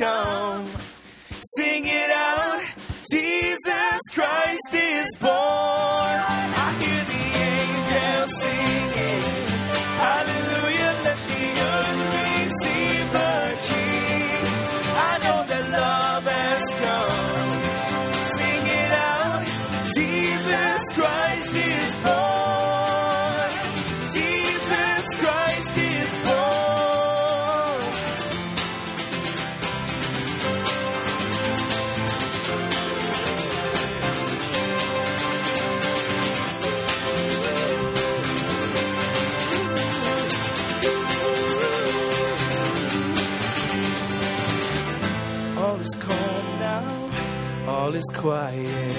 come. Sing it out. Jesus Christ is born. Quiet.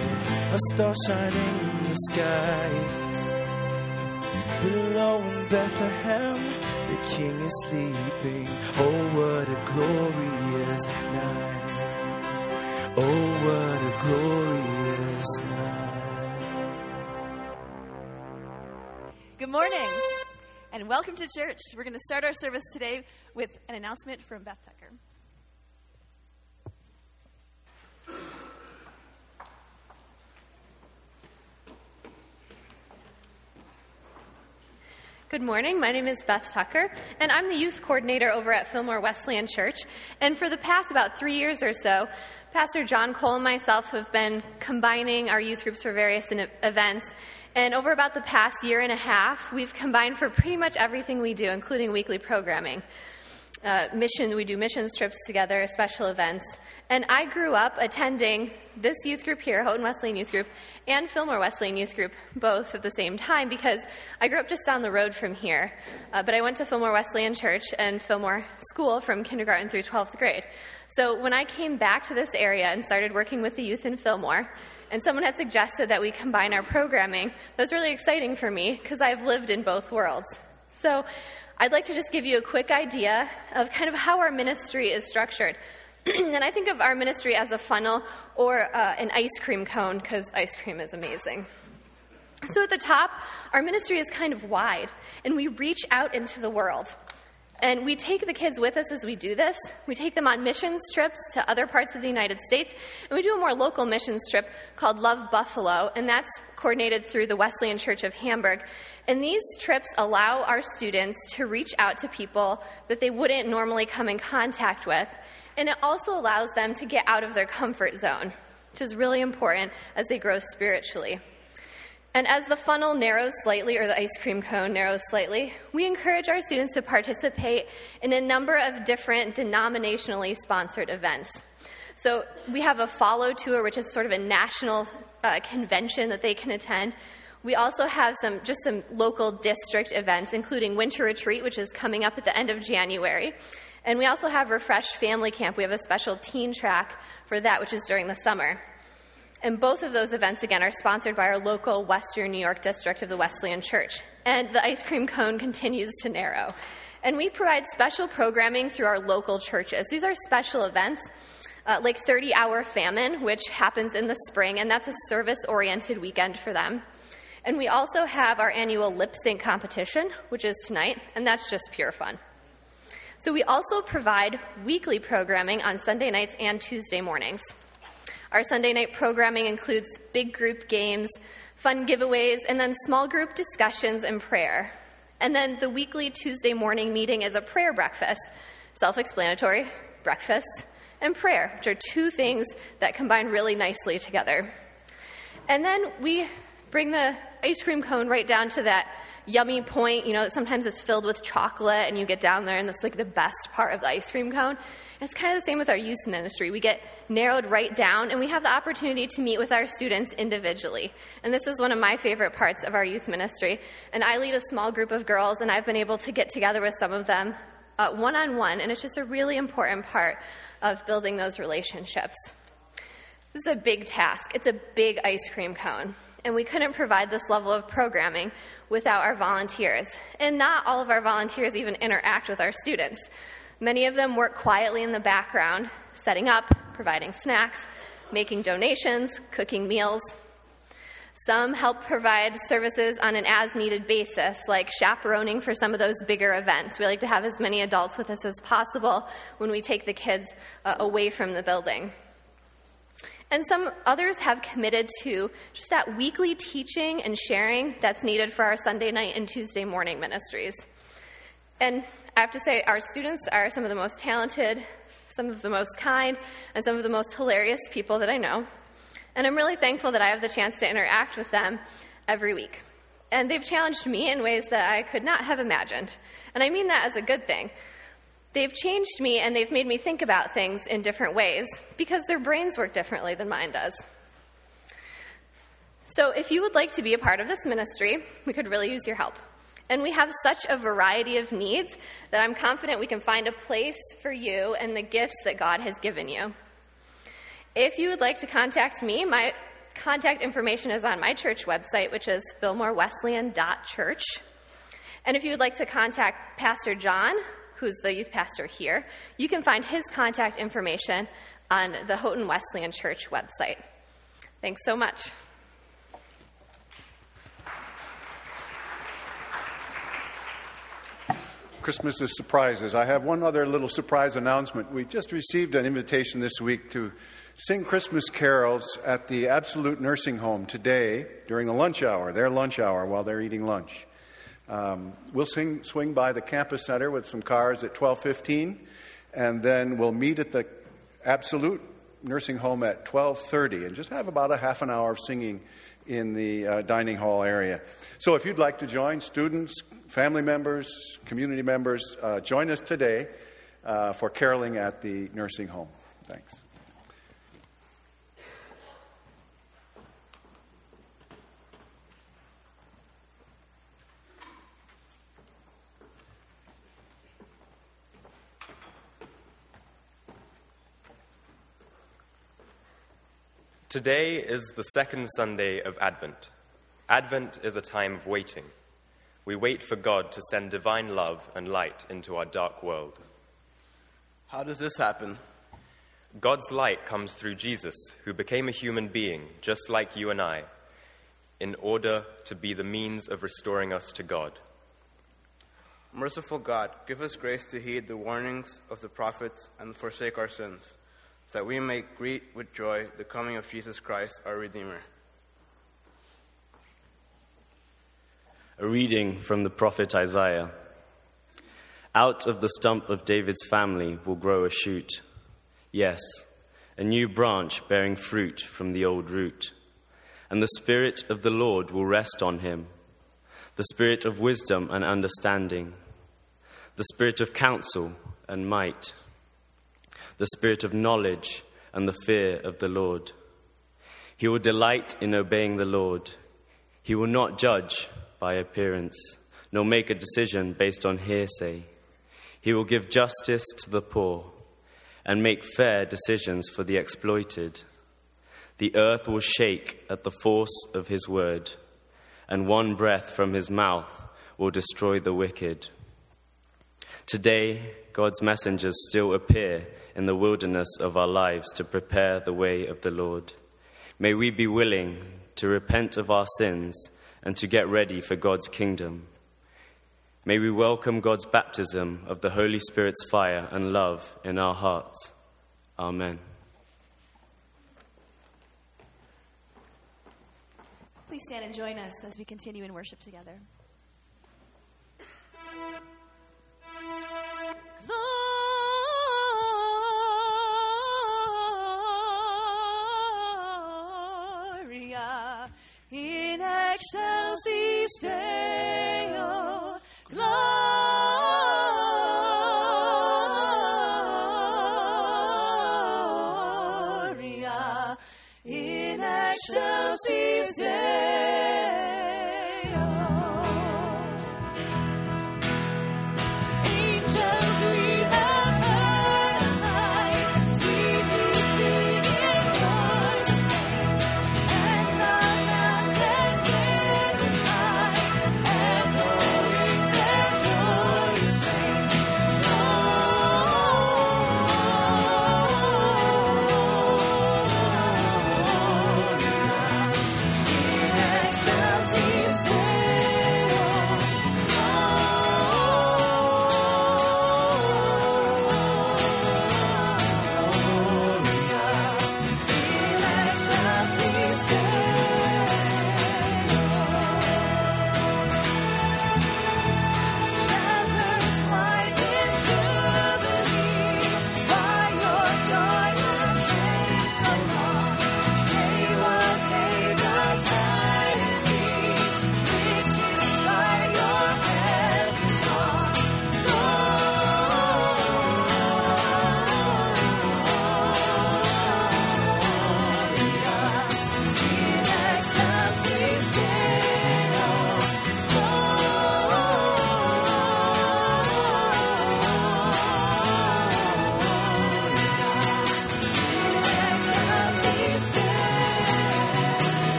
A star shining in the sky. Below in Bethlehem, the king is sleeping. Oh, what a glorious night. Oh, what a glorious night. Good morning and welcome to church. We're going to start our service today with an announcement from Beth Tucker. Good morning. My name is Beth Tucker, and I'm the youth coordinator over at Fillmore Wesleyan Church. And for the past about three years or so, Pastor John Cole and myself have been combining our youth groups for various events. And over about the past year and a half, we've combined for pretty much everything we do, including weekly programming. Uh, mission, we do missions trips together, special events. And I grew up attending this youth group here, Houghton Wesleyan Youth Group, and Fillmore Wesleyan Youth Group, both at the same time, because I grew up just down the road from here. Uh, but I went to Fillmore Wesleyan Church and Fillmore School from kindergarten through 12th grade. So when I came back to this area and started working with the youth in Fillmore, and someone had suggested that we combine our programming, that was really exciting for me because I've lived in both worlds. So I'd like to just give you a quick idea of kind of how our ministry is structured. and I think of our ministry as a funnel or uh, an ice cream cone because ice cream is amazing. So at the top, our ministry is kind of wide, and we reach out into the world. And we take the kids with us as we do this. We take them on missions trips to other parts of the United States, and we do a more local missions trip called Love Buffalo, and that's coordinated through the Wesleyan Church of Hamburg. And these trips allow our students to reach out to people that they wouldn't normally come in contact with, and it also allows them to get out of their comfort zone, which is really important as they grow spiritually. And as the funnel narrows slightly, or the ice cream cone narrows slightly, we encourage our students to participate in a number of different denominationally sponsored events. So we have a follow tour, which is sort of a national uh, convention that they can attend. We also have some just some local district events, including Winter Retreat, which is coming up at the end of January. And we also have Refresh Family Camp. We have a special teen track for that, which is during the summer. And both of those events, again, are sponsored by our local Western New York district of the Wesleyan Church. And the ice cream cone continues to narrow. And we provide special programming through our local churches. These are special events. Uh, like 30 Hour Famine, which happens in the spring, and that's a service oriented weekend for them. And we also have our annual lip sync competition, which is tonight, and that's just pure fun. So we also provide weekly programming on Sunday nights and Tuesday mornings. Our Sunday night programming includes big group games, fun giveaways, and then small group discussions and prayer. And then the weekly Tuesday morning meeting is a prayer breakfast. Self explanatory, breakfast, and prayer, which are two things that combine really nicely together. And then we bring the ice cream cone right down to that yummy point. You know, sometimes it's filled with chocolate, and you get down there, and that's like the best part of the ice cream cone. It's kind of the same with our youth ministry. We get narrowed right down, and we have the opportunity to meet with our students individually. And this is one of my favorite parts of our youth ministry. And I lead a small group of girls, and I've been able to get together with some of them one on one, and it's just a really important part of building those relationships. This is a big task. It's a big ice cream cone. And we couldn't provide this level of programming without our volunteers. And not all of our volunteers even interact with our students. Many of them work quietly in the background, setting up, providing snacks, making donations, cooking meals. Some help provide services on an as needed basis, like chaperoning for some of those bigger events. We like to have as many adults with us as possible when we take the kids uh, away from the building. And some others have committed to just that weekly teaching and sharing that's needed for our Sunday night and Tuesday morning ministries. And I have to say, our students are some of the most talented, some of the most kind, and some of the most hilarious people that I know. And I'm really thankful that I have the chance to interact with them every week. And they've challenged me in ways that I could not have imagined. And I mean that as a good thing. They've changed me and they've made me think about things in different ways because their brains work differently than mine does. So, if you would like to be a part of this ministry, we could really use your help. And we have such a variety of needs that I'm confident we can find a place for you and the gifts that God has given you. If you would like to contact me, my contact information is on my church website, which is fillmorewesleyan.church. And if you would like to contact Pastor John, who's the youth pastor here, you can find his contact information on the Houghton Wesleyan Church website. Thanks so much. Christmas is surprises. I have one other little surprise announcement. We just received an invitation this week to sing Christmas carols at the Absolut Nursing Home today during the lunch hour, their lunch hour, while they're eating lunch. Um, we'll sing, swing by the campus center with some cars at 12:15, and then we'll meet at the Absolut Nursing Home at 12:30, and just have about a half an hour of singing in the uh, dining hall area. So, if you'd like to join, students, family members, community members, uh, join us today uh, for caroling at the nursing home. Thanks. Today is the second Sunday of Advent. Advent is a time of waiting. We wait for God to send divine love and light into our dark world. How does this happen? God's light comes through Jesus, who became a human being just like you and I, in order to be the means of restoring us to God. Merciful God, give us grace to heed the warnings of the prophets and forsake our sins so that we may greet with joy the coming of Jesus Christ, our Redeemer. A reading from the prophet Isaiah. Out of the stump of David's family will grow a shoot. Yes, a new branch bearing fruit from the old root. And the Spirit of the Lord will rest on him the Spirit of wisdom and understanding, the Spirit of counsel and might the spirit of knowledge and the fear of the Lord. He will delight in obeying the Lord. He will not judge by appearance, nor make a decision based on hearsay. He will give justice to the poor and make fair decisions for the exploited. The earth will shake at the force of his word, and one breath from his mouth will destroy the wicked. Today, God's messengers still appear in the wilderness of our lives to prepare the way of the Lord. May we be willing to repent of our sins and to get ready for God's kingdom. May we welcome God's baptism of the Holy Spirit's fire and love in our hearts. Amen. Please stand and join us as we continue in worship together. Gloria in excelsis Deo. Gloria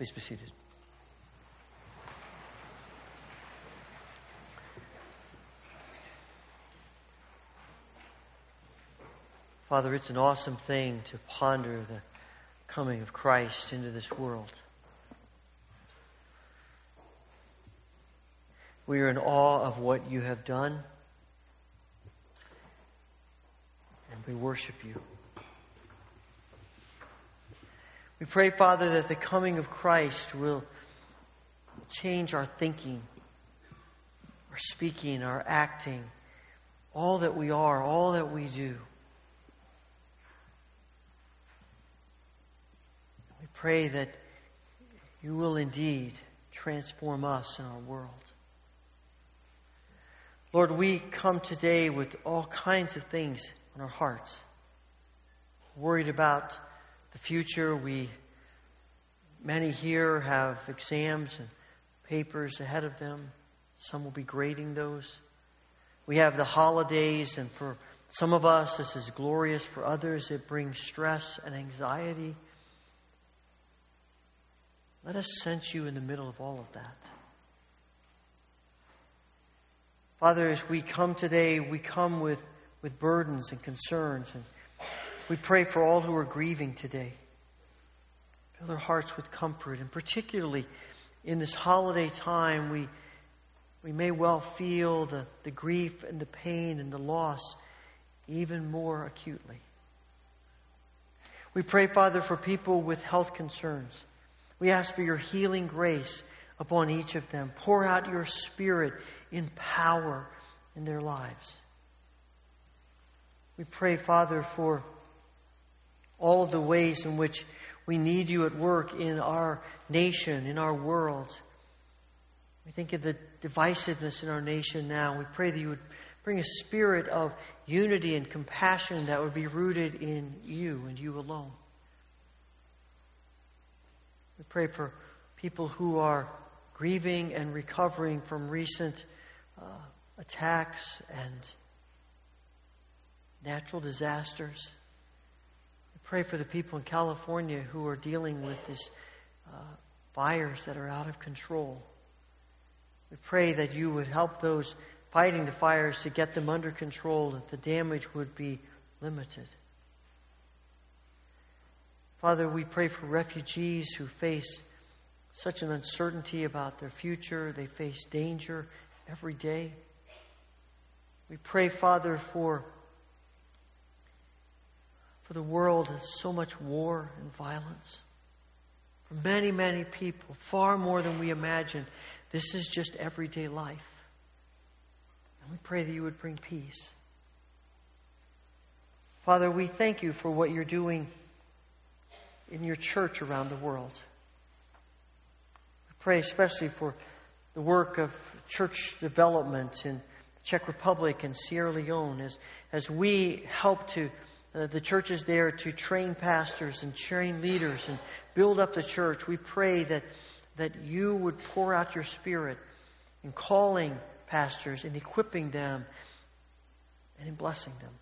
Please be seated. Father, it's an awesome thing to ponder the coming of Christ into this world. We are in awe of what you have done, and we worship you. We pray, Father, that the coming of Christ will change our thinking, our speaking, our acting, all that we are, all that we do. We pray that you will indeed transform us and our world. Lord, we come today with all kinds of things on our hearts. Worried about the future. We, many here have exams and papers ahead of them. Some will be grading those. We have the holidays, and for some of us, this is glorious. For others, it brings stress and anxiety. Let us sense you in the middle of all of that. Father, as we come today, we come with, with burdens and concerns, and we pray for all who are grieving today. Fill their hearts with comfort, and particularly in this holiday time, we, we may well feel the, the grief and the pain and the loss even more acutely. We pray, Father, for people with health concerns. We ask for your healing grace upon each of them. Pour out your Spirit in power in their lives. We pray, Father, for all of the ways in which we need you at work in our nation, in our world. We think of the divisiveness in our nation now. We pray that you would bring a spirit of unity and compassion that would be rooted in you and you alone. We pray for people who are grieving and recovering from recent uh, attacks and natural disasters. Pray for the people in California who are dealing with these uh, fires that are out of control. We pray that you would help those fighting the fires to get them under control, that the damage would be limited. Father, we pray for refugees who face such an uncertainty about their future. They face danger every day. We pray, Father, for, for the world has so much war and violence. For many, many people, far more than we imagine, this is just everyday life. And we pray that you would bring peace. Father, we thank you for what you're doing in your church around the world. We pray especially for the work of church development in the Czech Republic and Sierra Leone as, as we help to uh, the churches there to train pastors and train leaders and build up the church. We pray that, that you would pour out your spirit in calling pastors and equipping them and in blessing them.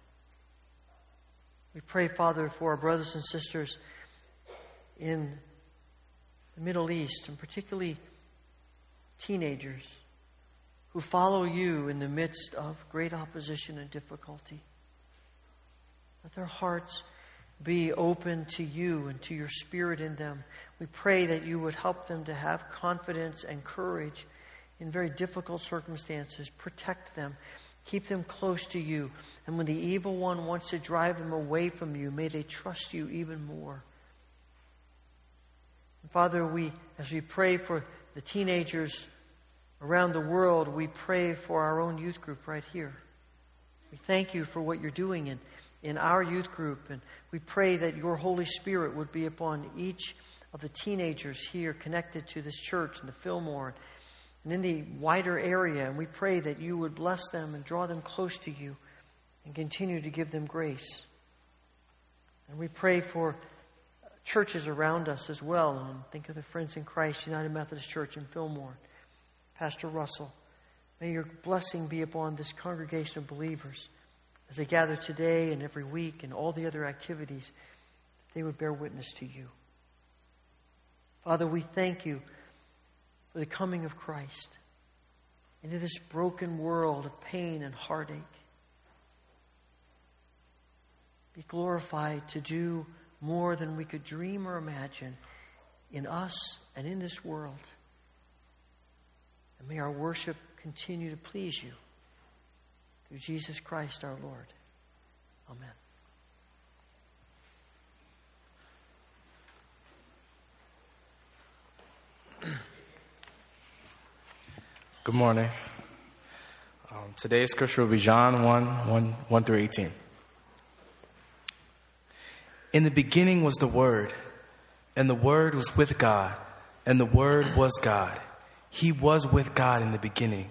We pray, Father, for our brothers and sisters in the Middle East, and particularly teenagers who follow you in the midst of great opposition and difficulty. Let their hearts be open to you and to your spirit in them. We pray that you would help them to have confidence and courage in very difficult circumstances. Protect them. Keep them close to you. And when the evil one wants to drive them away from you, may they trust you even more. And Father, we, as we pray for the teenagers around the world, we pray for our own youth group right here. We thank you for what you're doing in, in our youth group, and we pray that your Holy Spirit would be upon each of the teenagers here connected to this church and the Fillmore and in the wider area. And we pray that you would bless them and draw them close to you and continue to give them grace. And we pray for churches around us as well. And think of the Friends in Christ United Methodist Church in Fillmore. Pastor Russell. May your blessing be upon this congregation of believers as they gather today and every week and all the other activities. They would bear witness to you. Father, we thank you for the coming of Christ into this broken world of pain and heartache. Be glorified to do more than we could dream or imagine in us and in this world. And may our worship continue to please you. Through Jesus Christ our Lord. Amen. Good morning. Um, today's scripture will be John 1 1, 1 through 18. In the beginning was the Word, and the Word was with God, and the Word was God. He was with God in the beginning.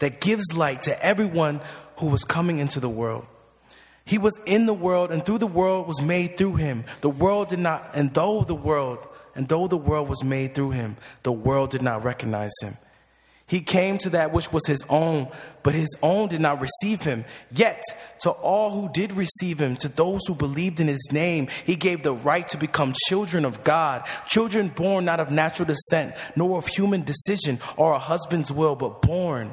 that gives light to everyone who was coming into the world. He was in the world, and through the world was made through him. The world did not, and though the world, and though the world was made through him, the world did not recognize him. He came to that which was his own, but his own did not receive him. Yet, to all who did receive him, to those who believed in his name, he gave the right to become children of God, children born not of natural descent, nor of human decision or a husband's will, but born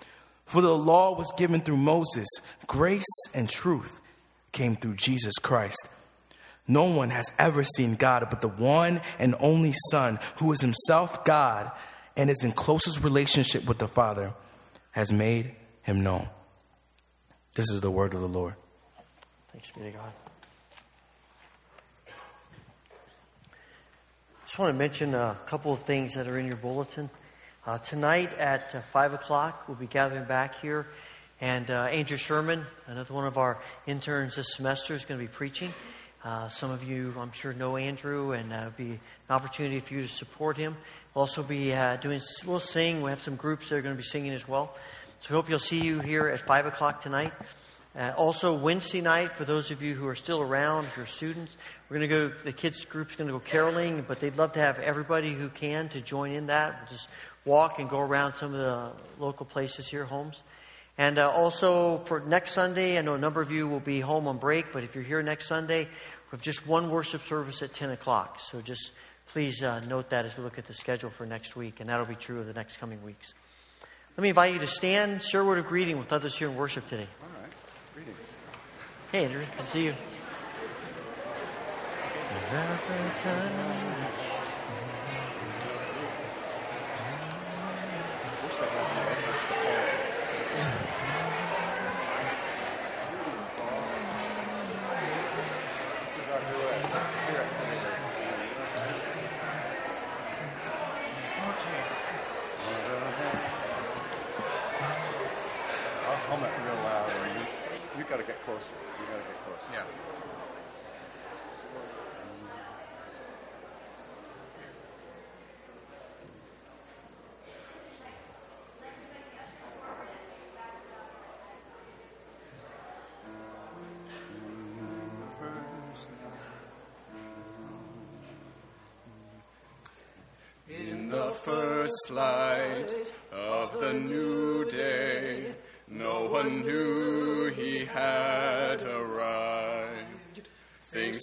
For the law was given through Moses, grace and truth came through Jesus Christ. No one has ever seen God but the one and only Son, who is himself God and is in closest relationship with the Father, has made him known. This is the word of the Lord. Thanks be to God. I Just want to mention a couple of things that are in your bulletin. Uh, tonight at uh, 5 o'clock, we'll be gathering back here, and uh, Andrew Sherman, another one of our interns this semester, is going to be preaching. Uh, some of you, I'm sure, know Andrew, and uh, it'll be an opportunity for you to support him. We'll also be uh, doing, we'll sing. We have some groups that are going to be singing as well. So we hope you'll see you here at 5 o'clock tonight. Also, Wednesday night, for those of you who are still around, if you're students, we're going to go, the kids group's going to go caroling, but they'd love to have everybody who can to join in that. We'll just walk and go around some of the local places here, homes. And uh, also for next Sunday, I know a number of you will be home on break, but if you're here next Sunday, we have just one worship service at 10 o'clock. So just please uh, note that as we look at the schedule for next week, and that'll be true of the next coming weeks. Let me invite you to stand, share a word of greeting with others here in worship today. All right. Greetings. Hey, Andrew, good to see you. I'll you got to get closer. You got to get closer. Yeah.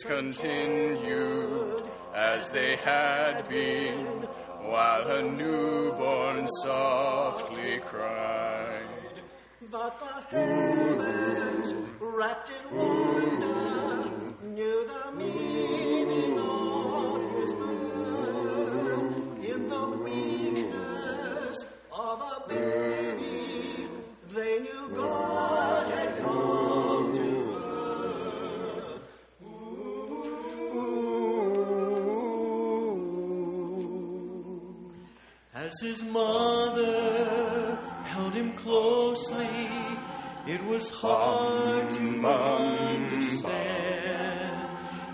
Continued as they had been, while a newborn softly cried. But the heavens, wrapped in wonder, knew the meaning of his birth. In the weakness of a baby, As his mother held him closely, it was hard to understand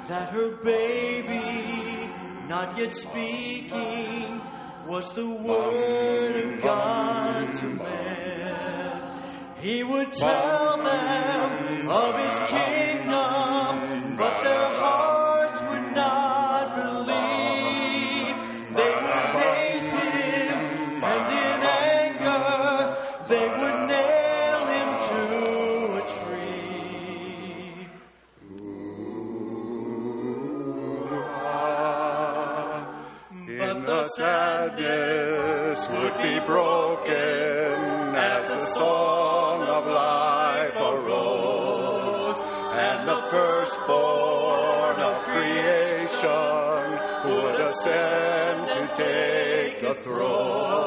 that her baby, not yet speaking, was the word of God to man. He would tell them of his kingdom, sadness would be broken as the song of life arose, and the firstborn of creation would ascend to take the throne.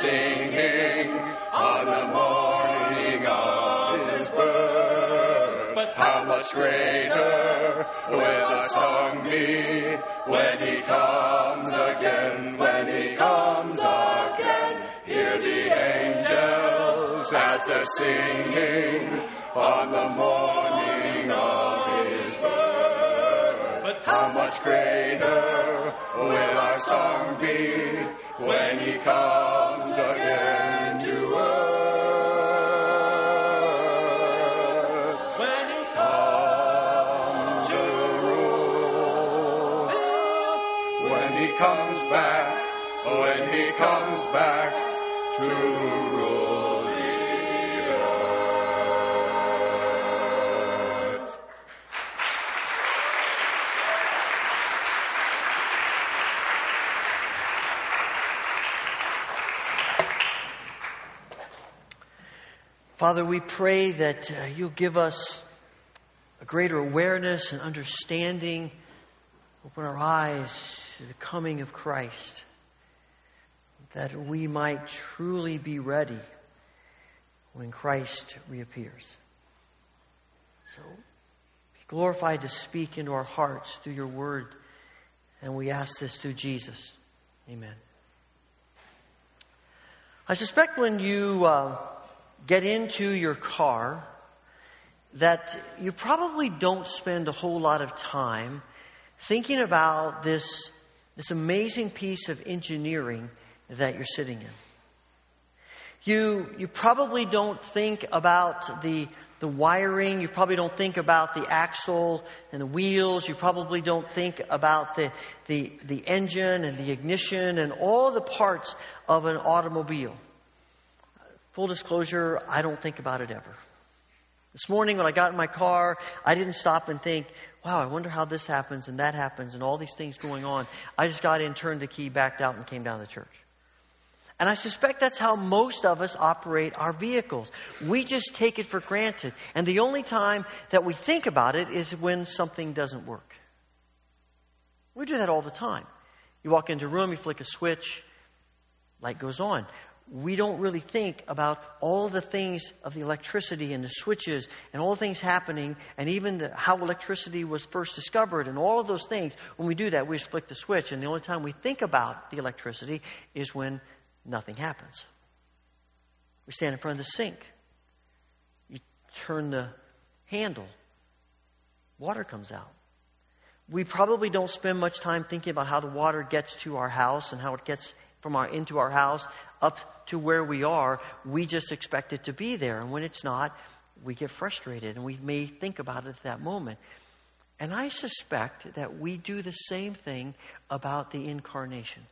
Singing on the morning of his birth. But how much greater will our song be when he comes again, when he comes again. Hear the angels as they're singing on the morning of his birth. But how much greater will our song be when he comes again to earth? When he comes to rule. When he comes back, when he comes back to rule Father, we pray that uh, you'll give us a greater awareness and understanding, open our eyes to the coming of Christ, that we might truly be ready when Christ reappears. So be glorified to speak into our hearts through your word, and we ask this through Jesus. Amen. I suspect when you uh, get into your car that you probably don't spend a whole lot of time thinking about this, this amazing piece of engineering that you're sitting in. You, you probably don't think about the, the wiring. You probably don't think about the axle and the wheels. You probably don't think about the, the, the engine and the ignition and all the parts of an automobile. Full disclosure, I don't think about it ever. This morning when I got in my car, I didn't stop and think, wow, I wonder how this happens and that happens and all these things going on. I just got in, turned the key, backed out, and came down to church. And I suspect that's how most of us operate our vehicles. We just take it for granted. And the only time that we think about it is when something doesn't work. We do that all the time. You walk into a room, you flick a switch, light goes on. We don't really think about all the things of the electricity and the switches and all the things happening and even the, how electricity was first discovered and all of those things. When we do that, we just flick the switch. And the only time we think about the electricity is when nothing happens. We stand in front of the sink. You turn the handle, water comes out. We probably don't spend much time thinking about how the water gets to our house and how it gets from our into our house up to where we are. We just expect it to be there, and when it's not, we get frustrated and we may think about it at that moment. And I suspect that we do the same thing about the incarnation.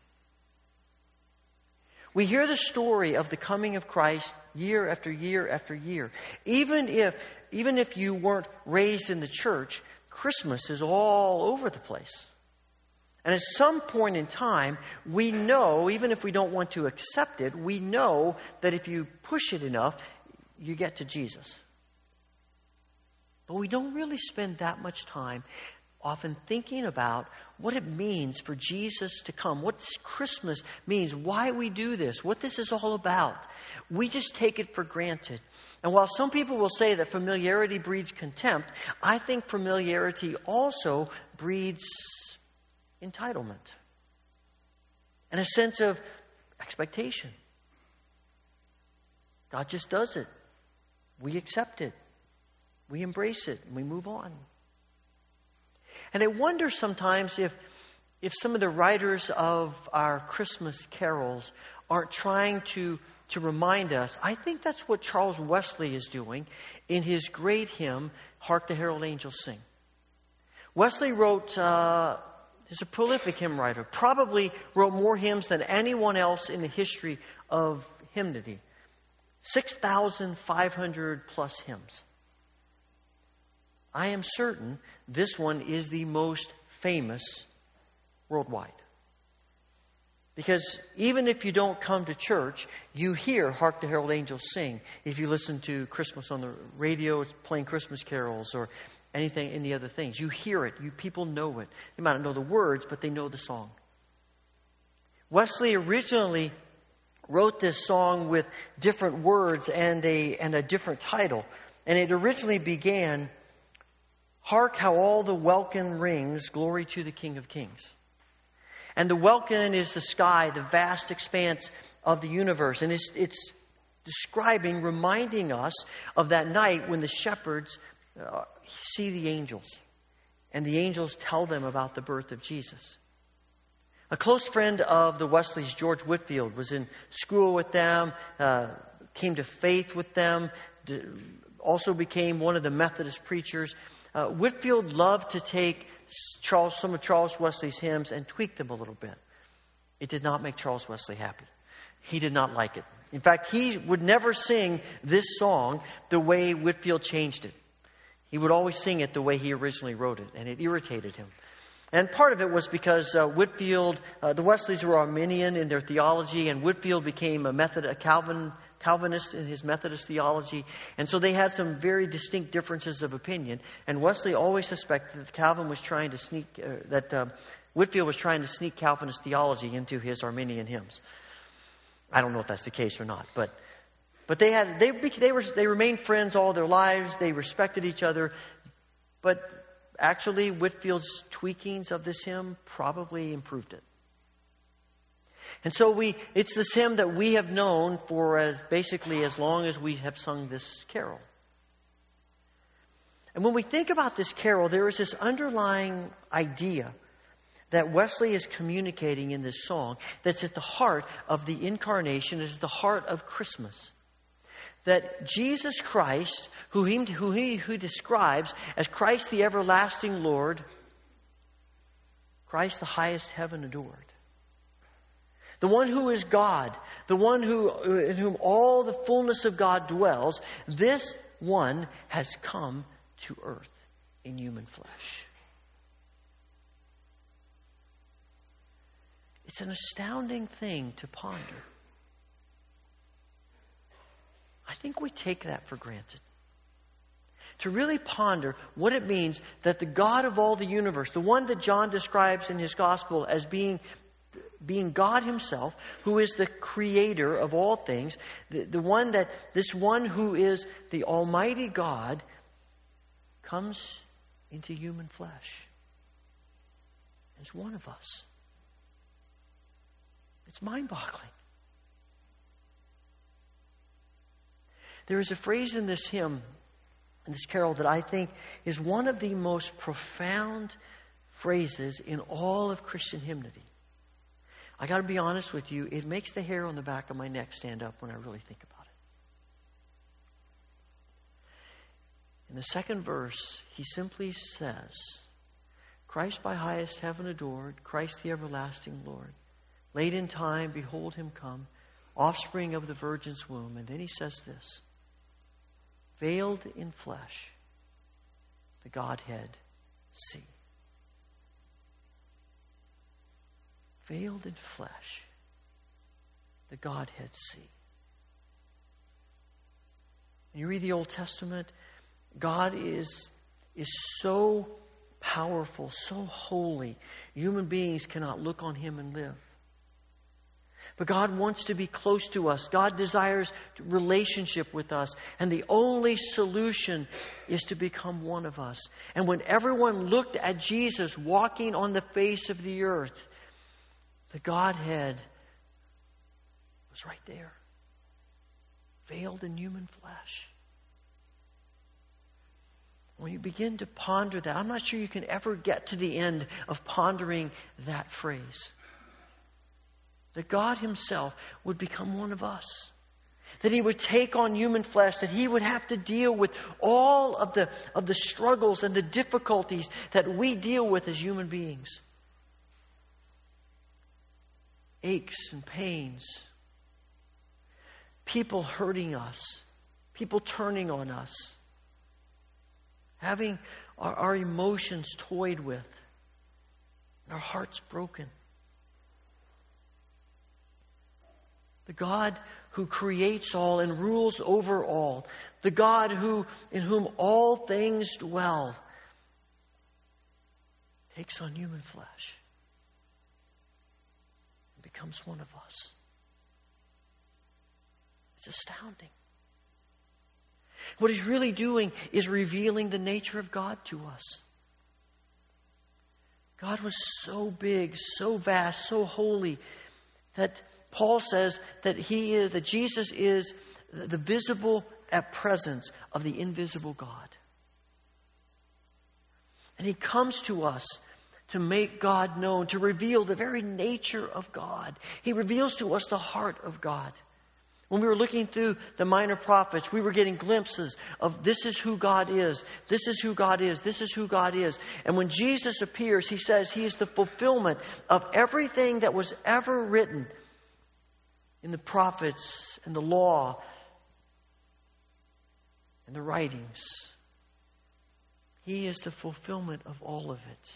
We hear the story of the coming of Christ year after year after year. Even if, even if you weren't raised in the church, Christmas is all over the place. And at some point in time, we know, even if we don't want to accept it, we know that if you push it enough, you get to Jesus. But we don't really spend that much time often thinking about what it means for Jesus to come, what Christmas means, why we do this, what this is all about. We just take it for granted. And while some people will say that familiarity breeds contempt, I think familiarity also breeds entitlement and a sense of expectation. God just does it. We accept it. We embrace it and we move on. And I wonder sometimes if, if some of the writers of our Christmas carols aren't trying to, to remind us. I think that's what Charles Wesley is doing in his great hymn, Hark the Herald Angels Sing. Wesley wrote, uh, he's a prolific hymn writer, probably wrote more hymns than anyone else in the history of hymnody. 6,500 plus hymns. I am certain this one is the most famous worldwide. Because even if you don't come to church, you hear Hark the Herald Angels Sing. If you listen to Christmas on the radio, it's playing Christmas carols or anything, any other things. You hear it. You people know it. They might not know the words, but they know the song. Wesley originally wrote this song with different words and a, and a different title. And it originally began Hark how all the welkin rings, glory to the King of Kings. And the welkin is the sky, the vast expanse of the universe. And it's, it's describing, reminding us of that night when the shepherds uh, see the angels. And the angels tell them about the birth of Jesus. A close friend of the Wesleys, George Whitefield, was in school with them, uh, came to faith with them, also became one of the Methodist preachers. Uh, Whitefield loved to take Charles, some of Charles Wesley's hymns and tweak them a little bit. It did not make Charles Wesley happy. He did not like it. In fact, he would never sing this song the way Whitefield changed it. He would always sing it the way he originally wrote it, and it irritated him. And part of it was because uh, Whitefield, uh, the Wesleys were Arminian in their theology, and Whitefield became a Method, a Calvin Calvinist in his Methodist theology, and so they had some very distinct differences of opinion. And Wesley always suspected that Calvin was trying to sneak, uh, that uh, Whitefield was trying to sneak Calvinist theology into his Arminian hymns. I don't know if that's the case or not, but but they had they they were they remained friends all their lives. They respected each other, but actually Whitefield's tweakings of this hymn probably improved it. And so we, it's this hymn that we have known for as basically as long as we have sung this carol. And when we think about this carol, there is this underlying idea that Wesley is communicating in this song that's at the heart of the incarnation, is the heart of Christmas. That Jesus Christ, who he, who he who describes as Christ the everlasting Lord, Christ the highest heaven adored, the one who is God, the one who, in whom all the fullness of God dwells, this one has come to earth in human flesh. It's an astounding thing to ponder. I think we take that for granted. To really ponder what it means that the God of all the universe, the one that John describes in his gospel as being being God Himself, who is the creator of all things, the, the one that, this one who is the Almighty God, comes into human flesh as one of us. It's mind boggling. There is a phrase in this hymn, in this carol, that I think is one of the most profound phrases in all of Christian hymnody. I got to be honest with you, it makes the hair on the back of my neck stand up when I really think about it. In the second verse, he simply says, Christ by highest heaven adored, Christ the everlasting Lord. Late in time, behold him come, offspring of the virgin's womb. And then he says this Veiled in flesh, the Godhead see. veiled in flesh, the Godhead see. You read the Old Testament, God is, is so powerful, so holy, human beings cannot look on him and live. But God wants to be close to us. God desires relationship with us. And the only solution is to become one of us. And when everyone looked at Jesus walking on the face of the earth, the Godhead was right there, veiled in human flesh. When you begin to ponder that, I'm not sure you can ever get to the end of pondering that phrase. That God Himself would become one of us. That He would take on human flesh, that He would have to deal with all of the, of the struggles and the difficulties that we deal with as human beings. Aches and pains, people hurting us, people turning on us, having our, our emotions toyed with, our hearts broken. The God who creates all and rules over all, the God who, in whom all things dwell, takes on human flesh and becomes one of us. It's astounding. What he's really doing is revealing the nature of God to us. God was so big, so vast, so holy that Paul says that he is that Jesus is the visible presence of the invisible God. And he comes to us to make God known, to reveal the very nature of God. He reveals to us the heart of God. When we were looking through the minor prophets, we were getting glimpses of this is who God is, this is who God is, this is who God is. And when Jesus appears, he says he is the fulfillment of everything that was ever written in the prophets and the law and the writings. He is the fulfillment of all of it.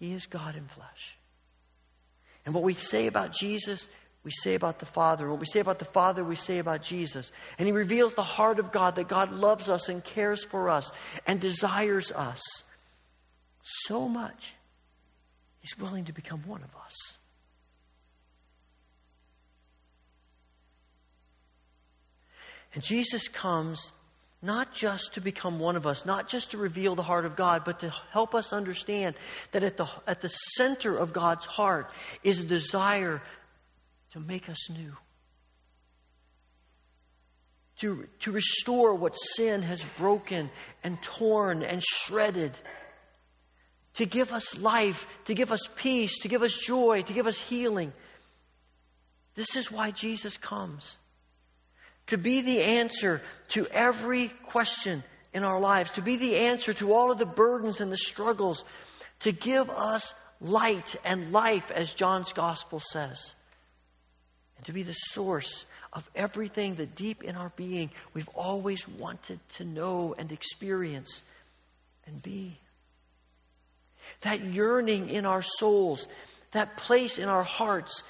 He is God in flesh. And what we say about Jesus we say about the Father. What we say about the Father, we say about Jesus. And he reveals the heart of God that God loves us and cares for us and desires us so much, he's willing to become one of us. And Jesus comes not just to become one of us, not just to reveal the heart of God, but to help us understand that at the, at the center of God's heart is a desire to make us new. To, to restore what sin has broken and torn and shredded. To give us life, to give us peace, to give us joy, to give us healing. This is why Jesus comes to be the answer to every question in our lives, to be the answer to all of the burdens and the struggles, to give us light and life, as John's gospel says, and to be the source of everything that deep in our being we've always wanted to know and experience and be. That yearning in our souls, that place in our hearts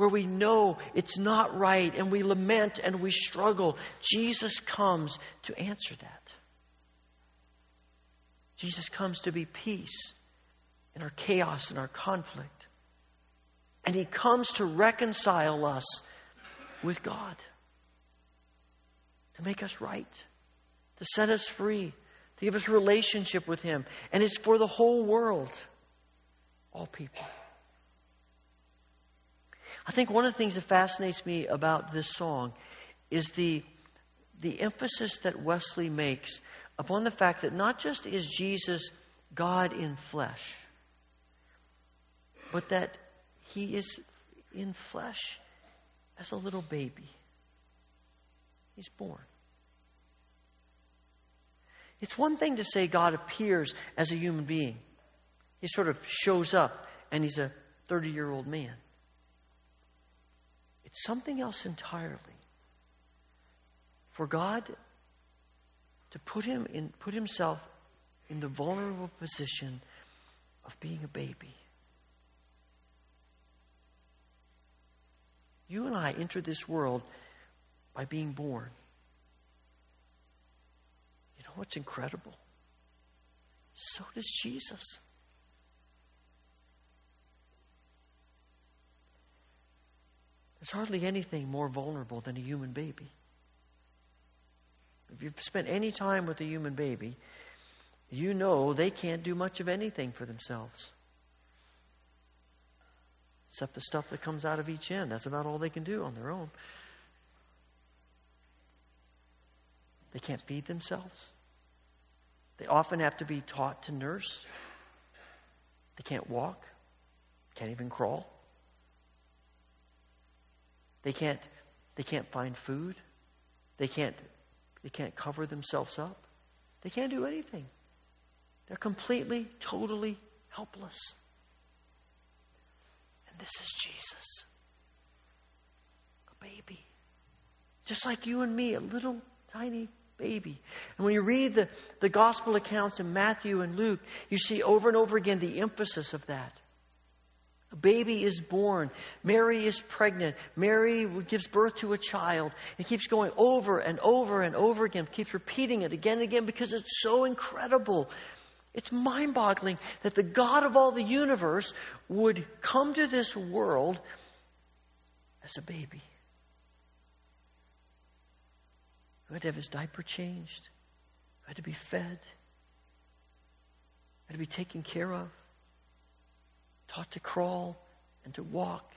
where we know it's not right and we lament and we struggle, Jesus comes to answer that. Jesus comes to be peace in our chaos and our conflict. And he comes to reconcile us with God, to make us right, to set us free, to give us relationship with him. And it's for the whole world, all people. I think one of the things that fascinates me about this song is the, the emphasis that Wesley makes upon the fact that not just is Jesus God in flesh, but that he is in flesh as a little baby. He's born. It's one thing to say God appears as a human being. He sort of shows up and he's a 30 year old man. It's something else entirely. For God to put him in put himself in the vulnerable position of being a baby. You and I enter this world by being born. You know what's incredible? So does Jesus. There's hardly anything more vulnerable than a human baby. If you've spent any time with a human baby, you know they can't do much of anything for themselves. Except the stuff that comes out of each end. That's about all they can do on their own. They can't feed themselves. They often have to be taught to nurse. They can't walk, can't even crawl. They can't, they can't find food. They can't, they can't cover themselves up. They can't do anything. They're completely, totally helpless. And this is Jesus. A baby. Just like you and me, a little tiny baby. And when you read the, the gospel accounts in Matthew and Luke, you see over and over again the emphasis of that. A baby is born. Mary is pregnant. Mary gives birth to a child. It keeps going over and over and over again, keeps repeating it again and again because it's so incredible. It's mind boggling that the God of all the universe would come to this world as a baby. Who had to have his diaper changed, who had to be fed, had to be taken care of taught to crawl and to walk,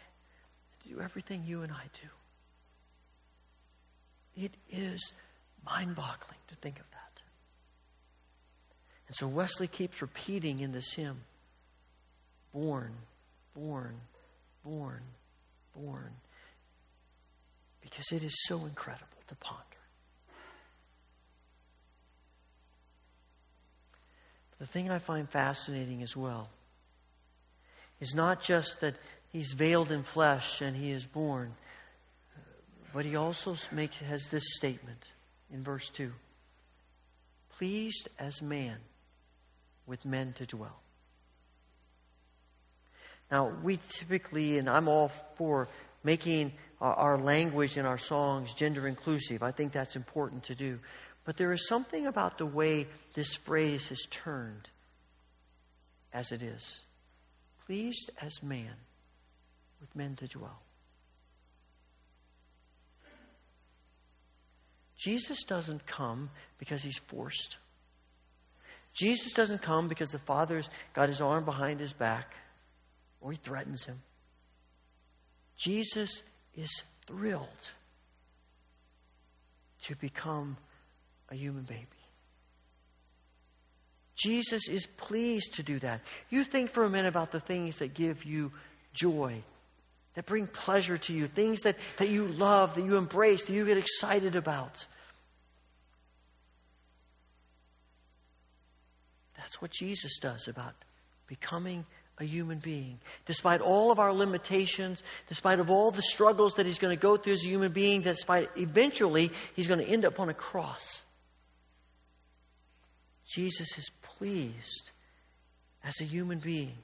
and to do everything you and I do. It is mind boggling to think of that. And so Wesley keeps repeating in this hymn born, born, born, born, because it is so incredible to ponder. The thing I find fascinating as well is not just that he's veiled in flesh and he is born, but he also makes, has this statement in verse 2 pleased as man with men to dwell. Now, we typically, and I'm all for making our, language and our songs gender inclusive. I think that's important to do. But there is something about the way this phrase is turned as it is pleased as man with men to dwell. Jesus doesn't come because he's forced. Jesus doesn't come because the Father's got his arm behind his back or he threatens him. Jesus is thrilled to become a human baby. Jesus is pleased to do that. You think for a minute about the things that give you joy, that bring pleasure to you, things that, that you love, that you embrace, that you get excited about. That's what Jesus does about becoming a human being. Despite all of our limitations, despite of all the struggles that he's going to go through as a human being, despite eventually he's going to end up on a cross. Jesus is pleased as a human being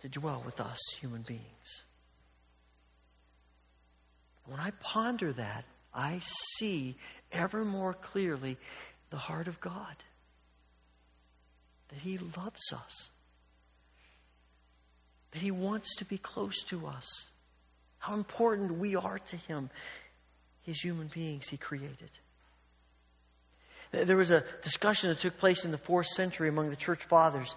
to dwell with us human beings. When I ponder that, I see ever more clearly the heart of God. That He loves us. That He wants to be close to us. How important we are to Him, His human beings He created. There was a discussion that took place in the fourth century among the church fathers.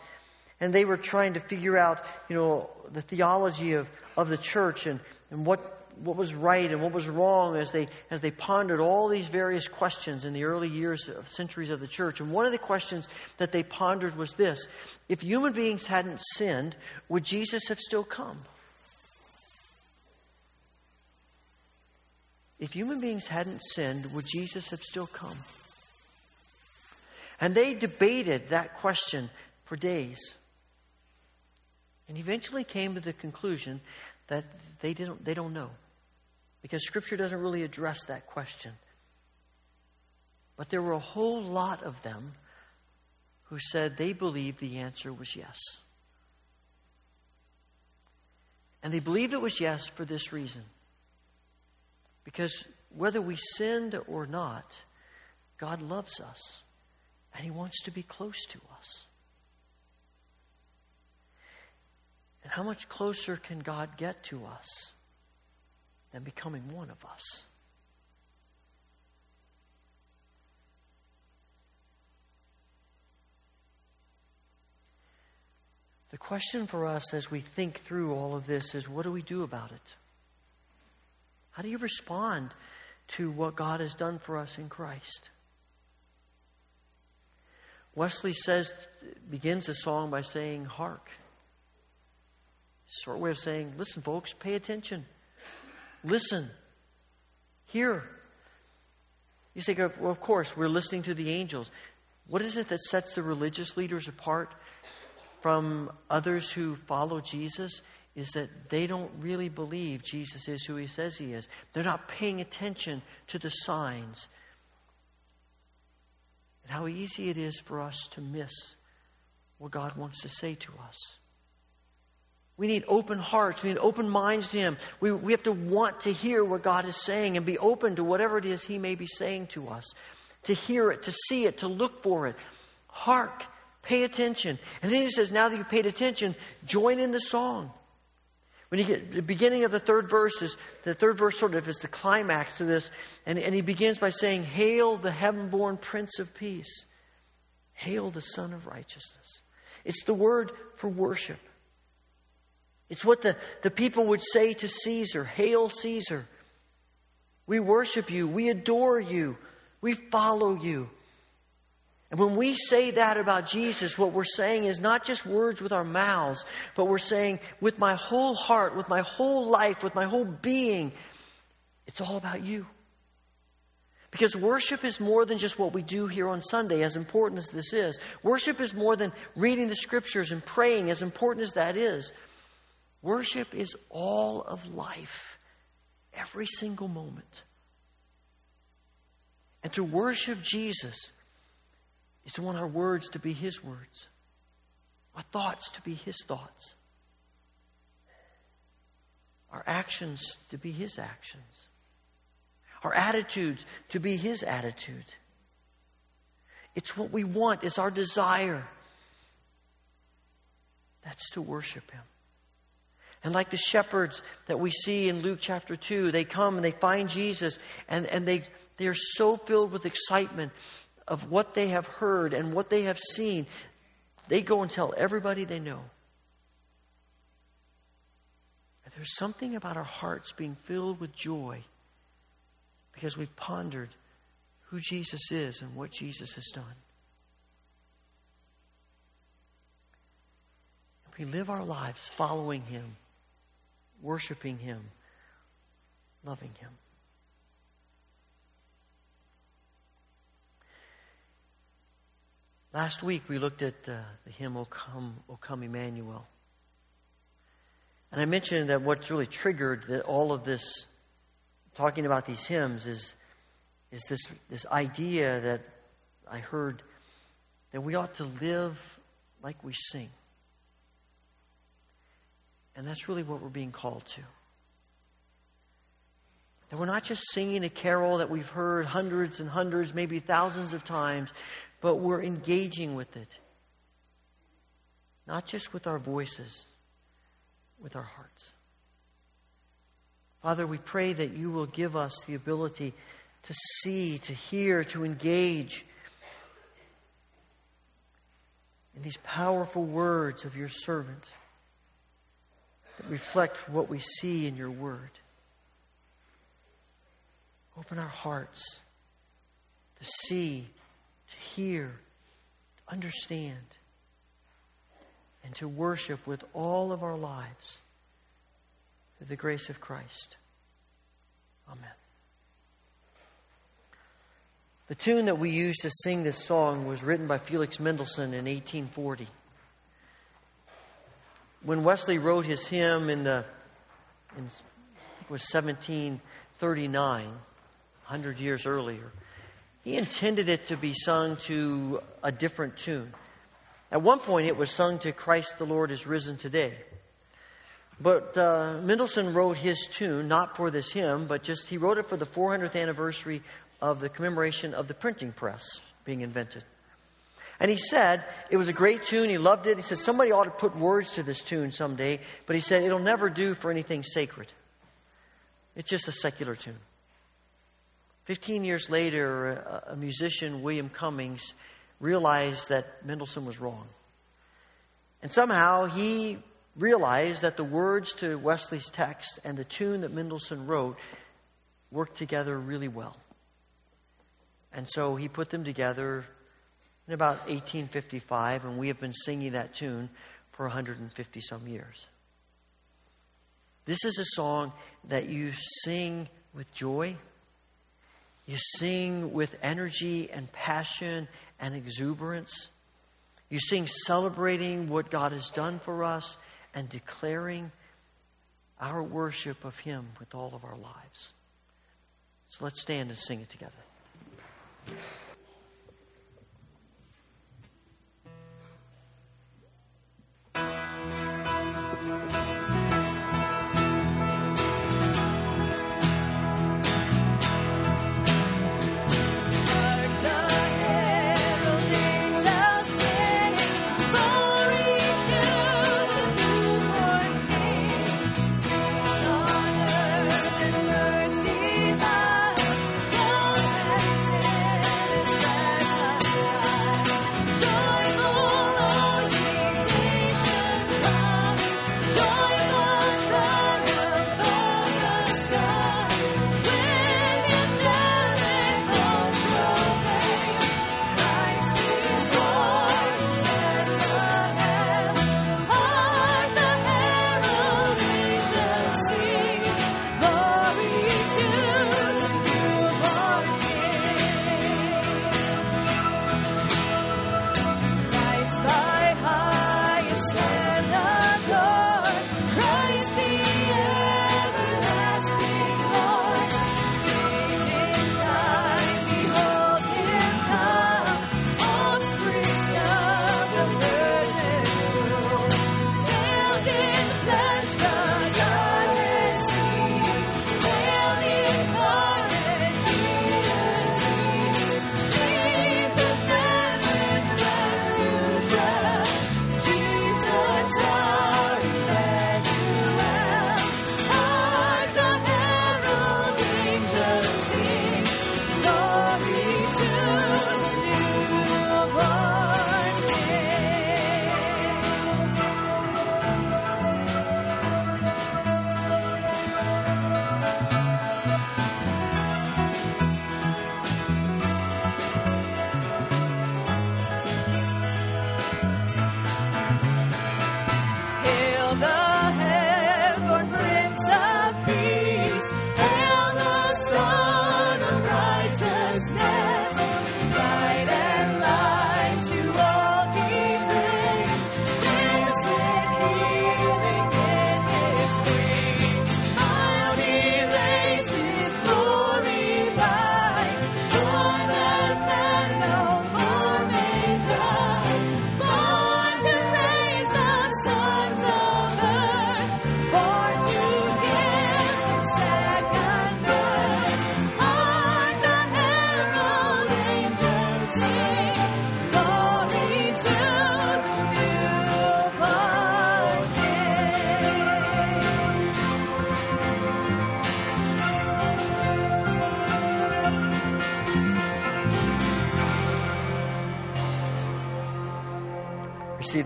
And they were trying to figure out, you know, the theology of, of the church and, and what, what was right and what was wrong as they, as they pondered all these various questions in the early years of centuries of the church. And one of the questions that they pondered was this If human beings hadn't sinned, would Jesus have still come? If human beings hadn't sinned, would Jesus have still come? And they debated that question for days. And eventually came to the conclusion that they, didn't, they don't know. Because Scripture doesn't really address that question. But there were a whole lot of them who said they believed the answer was yes. And they believed it was yes for this reason. Because whether we sinned or not, God loves us. And He wants to be close to us. And how much closer can God get to us than becoming one of us? The question for us as we think through all of this is what do we do about it? How do you respond to what God has done for us in Christ? Wesley says, begins the song by saying, Hark. Short way of saying, listen, folks, pay attention. Listen. Hear. You say, well, of course, we're listening to the angels. What is it that sets the religious leaders apart from others who follow Jesus? Is that they don't really believe Jesus is who he says he is. They're not paying attention to the signs and how easy it is for us to miss what God wants to say to us. We need open hearts. We need open minds to Him. We, we have to want to hear what God is saying and be open to whatever it is He may be saying to us. To hear it, to see it, to look for it. Hark, pay attention. And then He says, now that you've paid attention, join in the song. When you get the beginning of the third verse is the third verse sort of is the climax to this, and, and he begins by saying, Hail the heaven born Prince of Peace. Hail the Sun of Righteousness. It's the word for worship. It's what the, the people would say to Caesar Hail Caesar. We worship you. We adore you. We follow you. And when we say that about Jesus, what we're saying is not just words with our mouths, but we're saying with my whole heart, with my whole life, with my whole being, it's all about you. Because worship is more than just what we do here on Sunday, as important as this is. Worship is more than reading the scriptures and praying, as important as that is. Worship is all of life, every single moment. And to worship Jesus is to want our words to be His words, our thoughts to be His thoughts. our actions to be His actions, our attitudes to be His attitude. It's what we want, it's our desire. That's to worship Him. And like the shepherds that we see in Luke chapter 2, they come and they find Jesus and, and they, they are so filled with excitement of what they have heard and what they have seen. They go and tell everybody they know. And there's something about our hearts being filled with joy because we've pondered who Jesus is and what Jesus has done. We live our lives following Him, worshiping Him, loving Him. Last week we looked at uh, the hymn, O Come, O Come Emmanuel. And I mentioned that what's really triggered that all of this, talking about these hymns, is, is this, this idea that I heard that we ought to live like we sing. And that's really what we're being called to. That we're not just singing a carol that we've heard hundreds and hundreds, maybe thousands of times, but we're engaging with it. Not just with our voices, with our hearts. Father, we pray that you will give us the ability to see, to hear, to engage in these powerful words of your servant that reflect what we see in your word. Open our hearts to see, to hear, to understand, and to worship with all of our lives through the grace of Christ. Amen. The tune that we used to sing this song was written by Felix Mendelssohn in 1840 when Wesley wrote his hymn in the in, was 1739, 100 years earlier, he intended it to be sung to a different tune. At one point, it was sung to Christ the Lord is risen today. But uh, Mendelssohn wrote his tune not for this hymn, but just he wrote it for the 400th anniversary of the commemoration of the printing press being invented. And he said it was a great tune. He loved it. He said somebody ought to put words to this tune someday, but he said it'll never do for anything sacred. It's just a secular tune. Fifteen years later, a, musician, William Cummings, realized that Mendelssohn was wrong. And somehow he realized that the words to Wesley's text and the tune that Mendelssohn wrote worked together really well. And so he put them together in about 1855, and we have been singing that tune for 150 some years. This is a song that you sing with joy, you sing with energy and passion and exuberance. You sing celebrating what God has done for us and declaring our worship of Him with all of our lives. So let's stand and sing it together. Honor and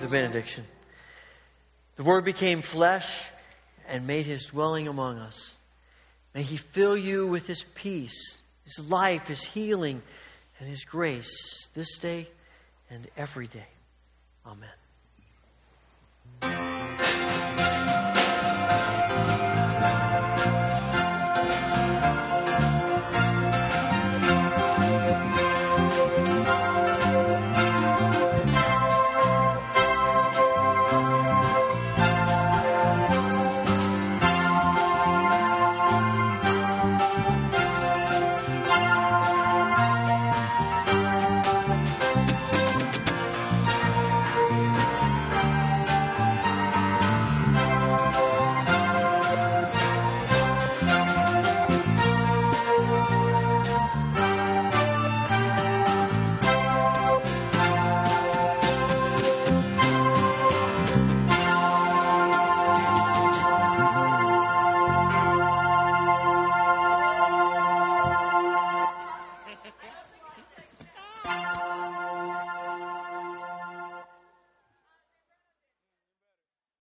benediction. The Word became flesh and made his dwelling among us. May he fill you with his peace, his life, his healing, and his grace this day and every day. Amen.